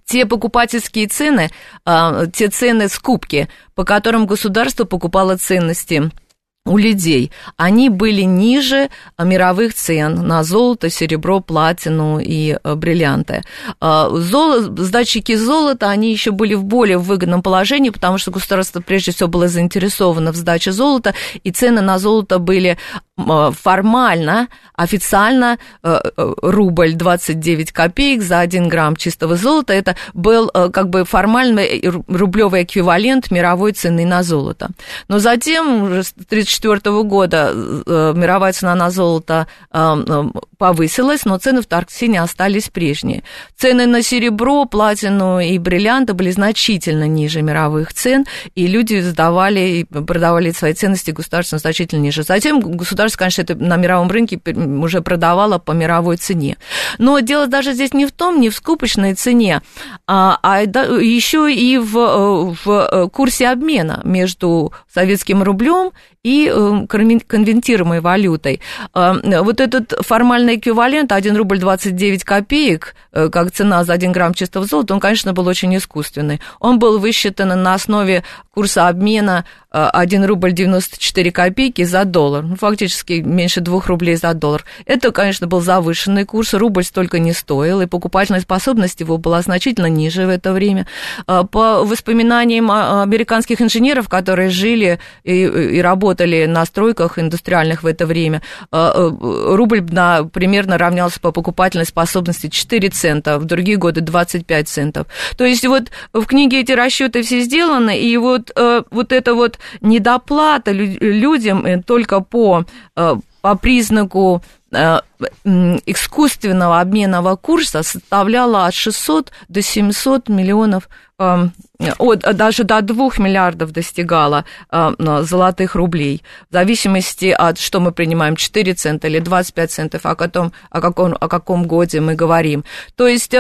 те покупательские цены, а, те цены скупки, по которым государство покупало ценности у людей, они были ниже мировых цен на золото, серебро, платину и э, бриллианты. А, золо, сдатчики золота, они еще были в более выгодном положении, потому что государство прежде всего было заинтересовано в сдаче золота, и цены на золото были формально, официально э, э, рубль 29 копеек за 1 грамм чистого золота. Это был как бы формальный рублевый эквивалент мировой цены на золото. Но затем, с 1934 года, мировая цена на золото повысилась, но цены в Тарксине остались прежние. Цены на серебро, платину и бриллианты были значительно ниже мировых цен, и люди сдавали и продавали свои ценности государственно значительно ниже. Затем государство государство, конечно, это на мировом рынке уже продавало по мировой цене. Но дело даже здесь не в том, не в скупочной цене, а, а еще и в, э, в э, курсе обмена между советским рублем и э, конвертируемой валютой. Вот этот формальный эквивалент 1 рубль 29 копеек, как цена за 1 грамм чистого золота, он, конечно, был очень искусственный. Он был высчитан на основе курса обмена 1 рубль 94 копейки за доллар. Ну, фактически меньше 2 рублей за доллар. Это, конечно, был завышенный курс, рубль столько не стоил, и покупательная способность его была значительно ниже в это время. А, по воспоминаниям американских инженеров, которые жили и, и работали на стройках индустриальных в это время, а, а, рубль на, примерно равнялся по покупательной способности 4 цента, в другие годы 25 центов. То есть вот в книге эти расчеты все сделаны, и вот, э, вот это вот недоплата людям э, только по, э, по признаку э, искусственного обменного курса составляла от 600 до 700 миллионов, от, даже до 2 миллиардов достигала золотых рублей, в зависимости от, что мы принимаем, 4 цента или 25 центов, о, каком, о, каком, о каком годе мы говорим. То есть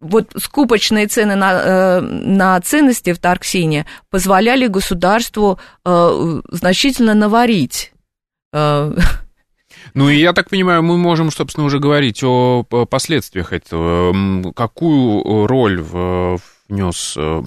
вот скупочные цены на, э, на ценности в Тарксине позволяли государству э, значительно наварить. Э. Ну и я так понимаю, мы можем, собственно, уже говорить о последствиях этого. Какую роль в внес, э,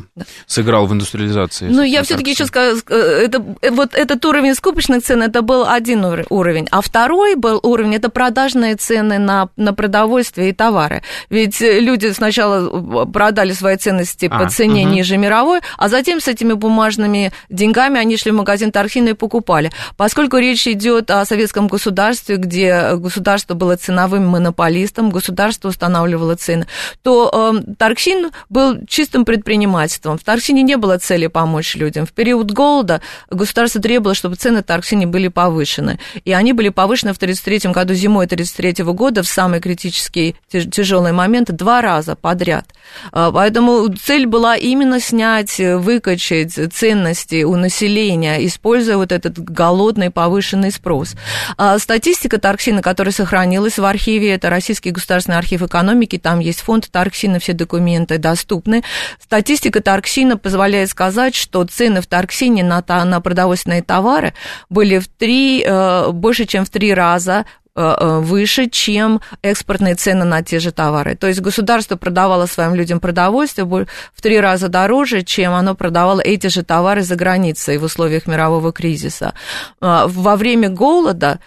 сыграл в индустриализации. Ну, я все-таки еще скажу, э, это, э, вот этот уровень скупочных цен, это был один уровень, а второй был уровень, это продажные цены на, на продовольствие и товары. Ведь люди сначала продали свои ценности а, по цене угу. ниже мировой, а затем с этими бумажными деньгами они шли в магазин Тархина и покупали. Поскольку речь идет о советском государстве, где государство было ценовым монополистом, государство устанавливало цены, то э, Тархин был чисто чистым предпринимательством. В Тарксине не было цели помочь людям. В период голода государство требовало, чтобы цены Тарксине были повышены. И они были повышены в 1933 году, зимой 1933 года, в самый критический тяжелый момент, два раза подряд. А, поэтому цель была именно снять, выкачать ценности у населения, используя вот этот голодный повышенный спрос. А, статистика Тарксина, которая сохранилась в архиве, это Российский государственный архив экономики, там есть фонд Тарксина, все документы доступны. Статистика Тарксина позволяет сказать, что цены в Тарксине на, на продовольственные товары были в три, э, больше, чем в три раза выше, чем экспортные цены на те же товары. То есть государство продавало своим людям продовольствие в три раза дороже, чем оно продавало эти же товары за границей в условиях мирового кризиса. Во время голода,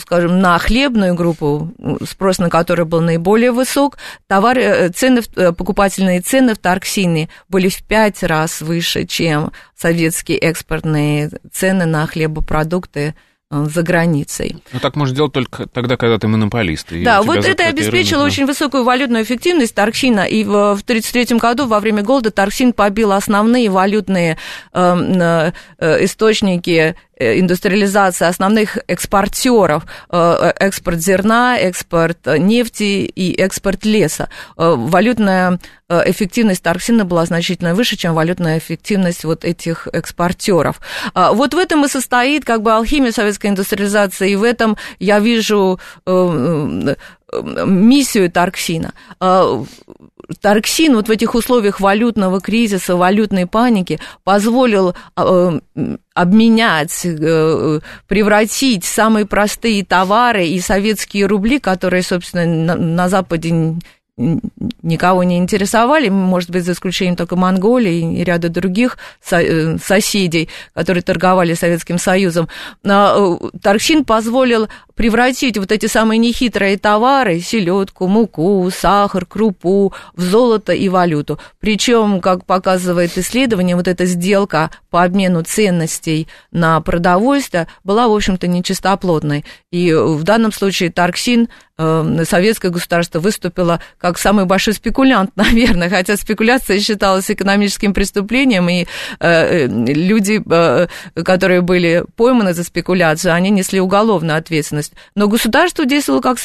скажем, на хлебную группу, спрос на которую был наиболее высок, товары, цены, покупательные цены в Тарксине были в пять раз выше, чем советские экспортные цены на хлебопродукты Э, за границей. Ну, так можно делать только тогда, когда ты монополист. да, вот это обеспечило рынок, очень высокую валютную эффективность Тарксина, и в 1933 году во время голода Тарксин побил основные валютные э, э, источники Э, индустриализации основных экспортеров, э, экспорт зерна, экспорт нефти и экспорт леса. Э, валютная эффективность Тарксина была значительно выше, чем валютная эффективность вот этих экспортеров. Вот в этом и состоит как бы алхимия советской индустриализации, и в этом я вижу миссию Тарксина. Тарксин вот в этих условиях валютного кризиса, валютной паники позволил обменять, э, превратить самые простые товары и советские рубли, которые, собственно, на, на Западе никого не интересовали, может быть, за исключением только Монголии и ряда других э, соседей, которые торговали Советским Союзом. Э, Торксин позволил превратить вот эти самые нехитрые товары, селедку, муку, сахар, крупу, в золото и валюту. Причем, как показывает исследование, вот эта сделка по обмену ценностей на продовольствие была, в общем-то, нечистоплотной. И в данном случае Тарксин Эм, советское государство выступило как самый большой спекулянт, наверное, хотя спекуляция считалась экономическим преступлением, и э, люди, э, которые были пойманы за спекуляцию, они несли уголовную ответственность. Но государство действовало как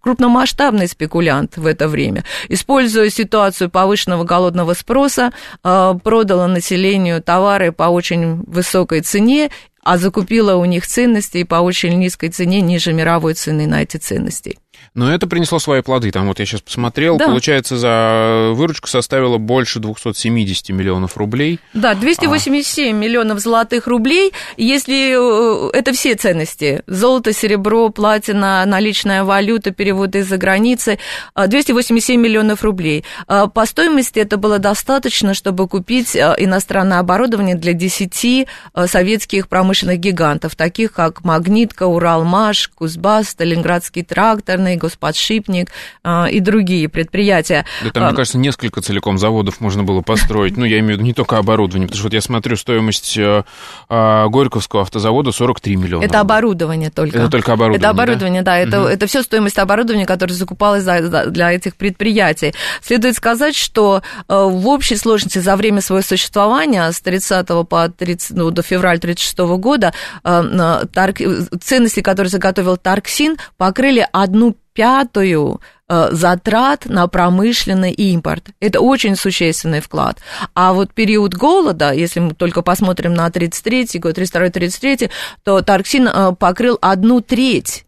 крупномасштабный спекулянт в это время. Используя ситуацию повышенного голодного спроса, э, продало населению товары по очень высокой цене, а закупила у них ценности по очень низкой цене, ниже мировой цены на эти ценности. Но это принесло свои плоды. Там вот я сейчас посмотрел, да. получается, за выручку составила больше 270 миллионов рублей. Да, 287 а... миллионов золотых рублей. Если э, это все ценности, золото, серебро, платина, наличная валюта, переводы из-за границы, 287 а, миллионов рублей. А, по стоимости это было достаточно, чтобы купить э, иностранное оборудование для 10 э, советских промышленных гигантов, таких как Магнитка, Уралмаш, Кузбасс, Сталинградский трактор, Северный, Господшипник а, и другие предприятия. Да там, мне а, кажется, несколько целиком заводов можно было построить. Ну, я имею в виду не только оборудование, потому что вот я смотрю стоимость э, а, Горьковского автозавода 43 миллиона. Это оборудование только. Это только оборудование, Это оборудование, да, да это, угу. это все стоимость оборудования, которое закупалось для этих предприятий. Следует сказать, что э, в общей сложности за время своего существования с 30 по 30, ну, до февраля 36 года э, ценности, которые заготовил Тарксин, покрыли одну пятую э, затрат на промышленный импорт. Это очень существенный вклад. А вот период голода, если мы только посмотрим на 33 год, 32-33, то Тарксин э, покрыл одну треть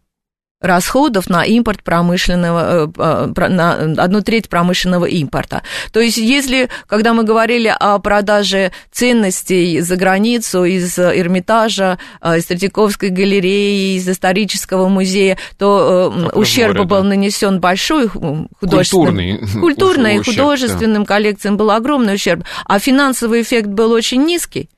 расходов на импорт промышленного, э, э, на одну треть промышленного импорта. То есть, если, когда мы говорили о продаже ценностей за границу из Эрмитажа, э, из Третьяковской галереи, из исторического музея, то как ущерб говоря, был да. нанесен большой художественный, культурный, культурный и художественным да. коллекциям был огромный ущерб, а финансовый эффект был очень низкий.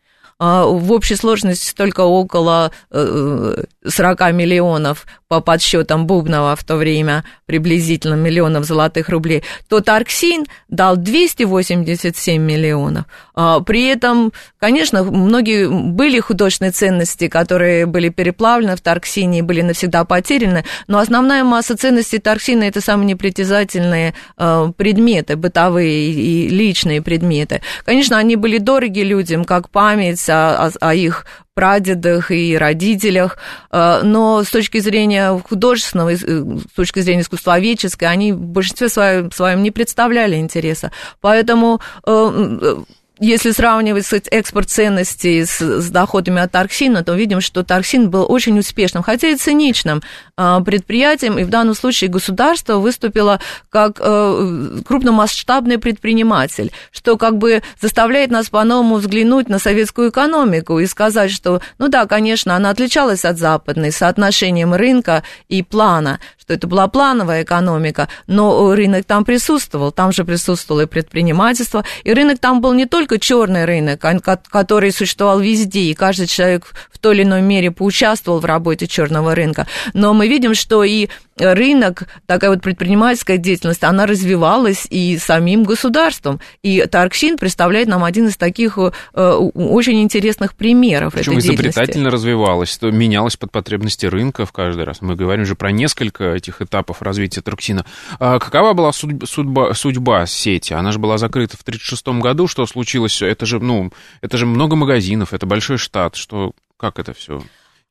А, в общей сложности только около 40 миллионов по подсчетам Бубнова в то время приблизительно миллионов золотых рублей, то Тарксин дал 287 миллионов. А, при этом, конечно, многие были художественные ценности, которые были переплавлены в Тарксине и были навсегда потеряны, но основная масса ценностей Тарксина – это самые непритязательные а, предметы, бытовые и личные предметы. Конечно, они были дороги людям, как память о, о, о их прадедах и родителях, э, но с точки зрения художественного, э, с точки зрения искусствоведческой, они в большинстве своем, своем не представляли интереса. Поэтому э, если сравнивать экспорт ценностей с, с доходами от Тарксина, то видим, что Тарксин был очень успешным, хотя и циничным а, предприятием, и в данном случае государство выступило как э, крупномасштабный предприниматель, что как бы заставляет нас по-новому взглянуть на советскую экономику и сказать, что, ну да, конечно, она отличалась от западной соотношением рынка и плана, что это была плановая экономика, но рынок там присутствовал, там же присутствовало и предпринимательство, и рынок там был не только черный рынок, который существовал везде, и каждый человек в той или иной мере поучаствовал в работе черного рынка, но мы видим, что и рынок, такая вот предпринимательская деятельность, она развивалась и самим государством. И Тарксин представляет нам один из таких э, очень интересных примеров Причем этой изобретательно развивалась, то менялась под потребности рынка в каждый раз. Мы говорим же про несколько этих этапов развития Тарксина. А какова была судьба, судьба, судьба сети? Она же была закрыта в 1936 году. Что случилось? Это же, ну, это же много магазинов, это большой штат. Что, как это все?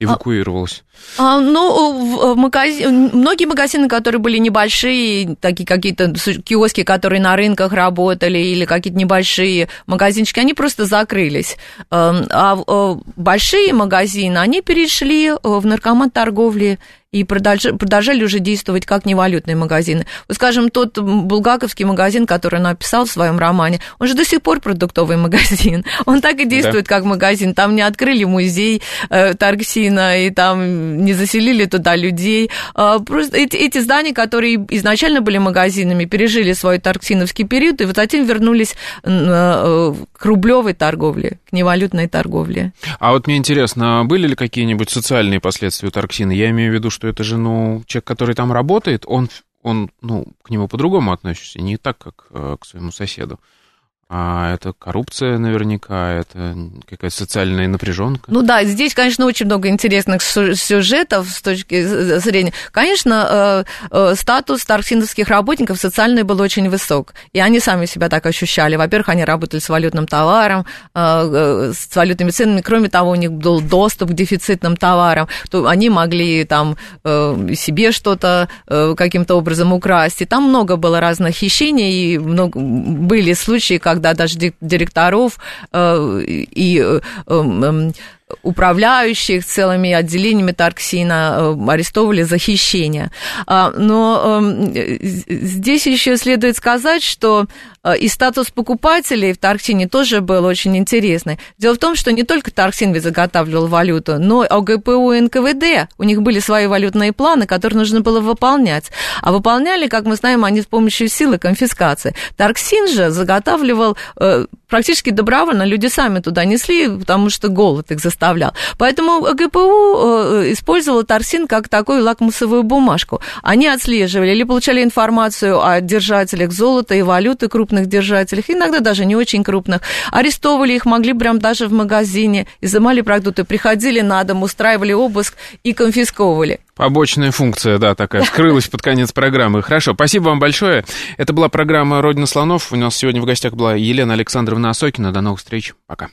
эвакуировалась? А, а, ну, в магазин, многие магазины, которые были небольшие, такие какие-то киоски, которые на рынках работали, или какие-то небольшие магазинчики, они просто закрылись. Эм, а, а большие магазины, они перешли э, в наркомат торговли и продолжали, продолжали уже действовать как невалютные магазины. Вот, скажем, тот булгаковский магазин, который он описал в своем романе, он же до сих пор продуктовый магазин. Он так и действует да. как магазин. Там не открыли музей э, Тарксина, и там не заселили туда людей. Э, просто эти, эти здания, которые изначально были магазинами, пережили свой тарксиновский период, и вот затем вернулись э, к рублевой торговле, к невалютной торговле. А вот мне интересно, были ли какие-нибудь социальные последствия у Тарксина? Я имею в виду, что это же, ну, человек, который там работает, он, он ну, к нему по-другому относится, не так, как э, к своему соседу. А это коррупция наверняка, это какая-то социальная напряженка. Ну да, здесь, конечно, очень много интересных сюжетов с точки зрения. Конечно, э, э, статус тарксиновских работников социальный был очень высок, и они сами себя так ощущали. Во-первых, они работали с валютным товаром, э, с валютными ценами. Кроме того, у них был доступ к дефицитным товарам, то они могли там себе что-то каким-то образом украсть. И там много было разных хищений, и много, были случаи, как когда даже директоров э, и э, эм, управляющих целыми отделениями Тарксина э, арестовывали за хищение. А, но эм, здесь еще следует сказать, что и статус покупателей в Тарксине тоже был очень интересный. Дело в том, что не только Тарксин ведь заготавливал валюту, но ОГПУ и НКВД. У них были свои валютные планы, которые нужно было выполнять. А выполняли, как мы знаем, они с помощью силы конфискации. Тарксин же заготавливал э, практически добровольно, люди сами туда несли, потому что голод их заставлял. Поэтому ГПУ э, использовал Торсин как такую лакмусовую бумажку. Они отслеживали или получали информацию о держателях золота и валюты, крупных держателях, иногда даже не очень крупных. Арестовывали их, могли прям даже в магазине, изымали продукты, приходили на дом, устраивали обыск и конфисковывали. Побочная функция, да, такая, скрылась под конец программы. Хорошо, спасибо вам большое. Это была программа «Родина слонов». У нас сегодня в гостях была Елена Александровна Осокина. До новых встреч. Пока.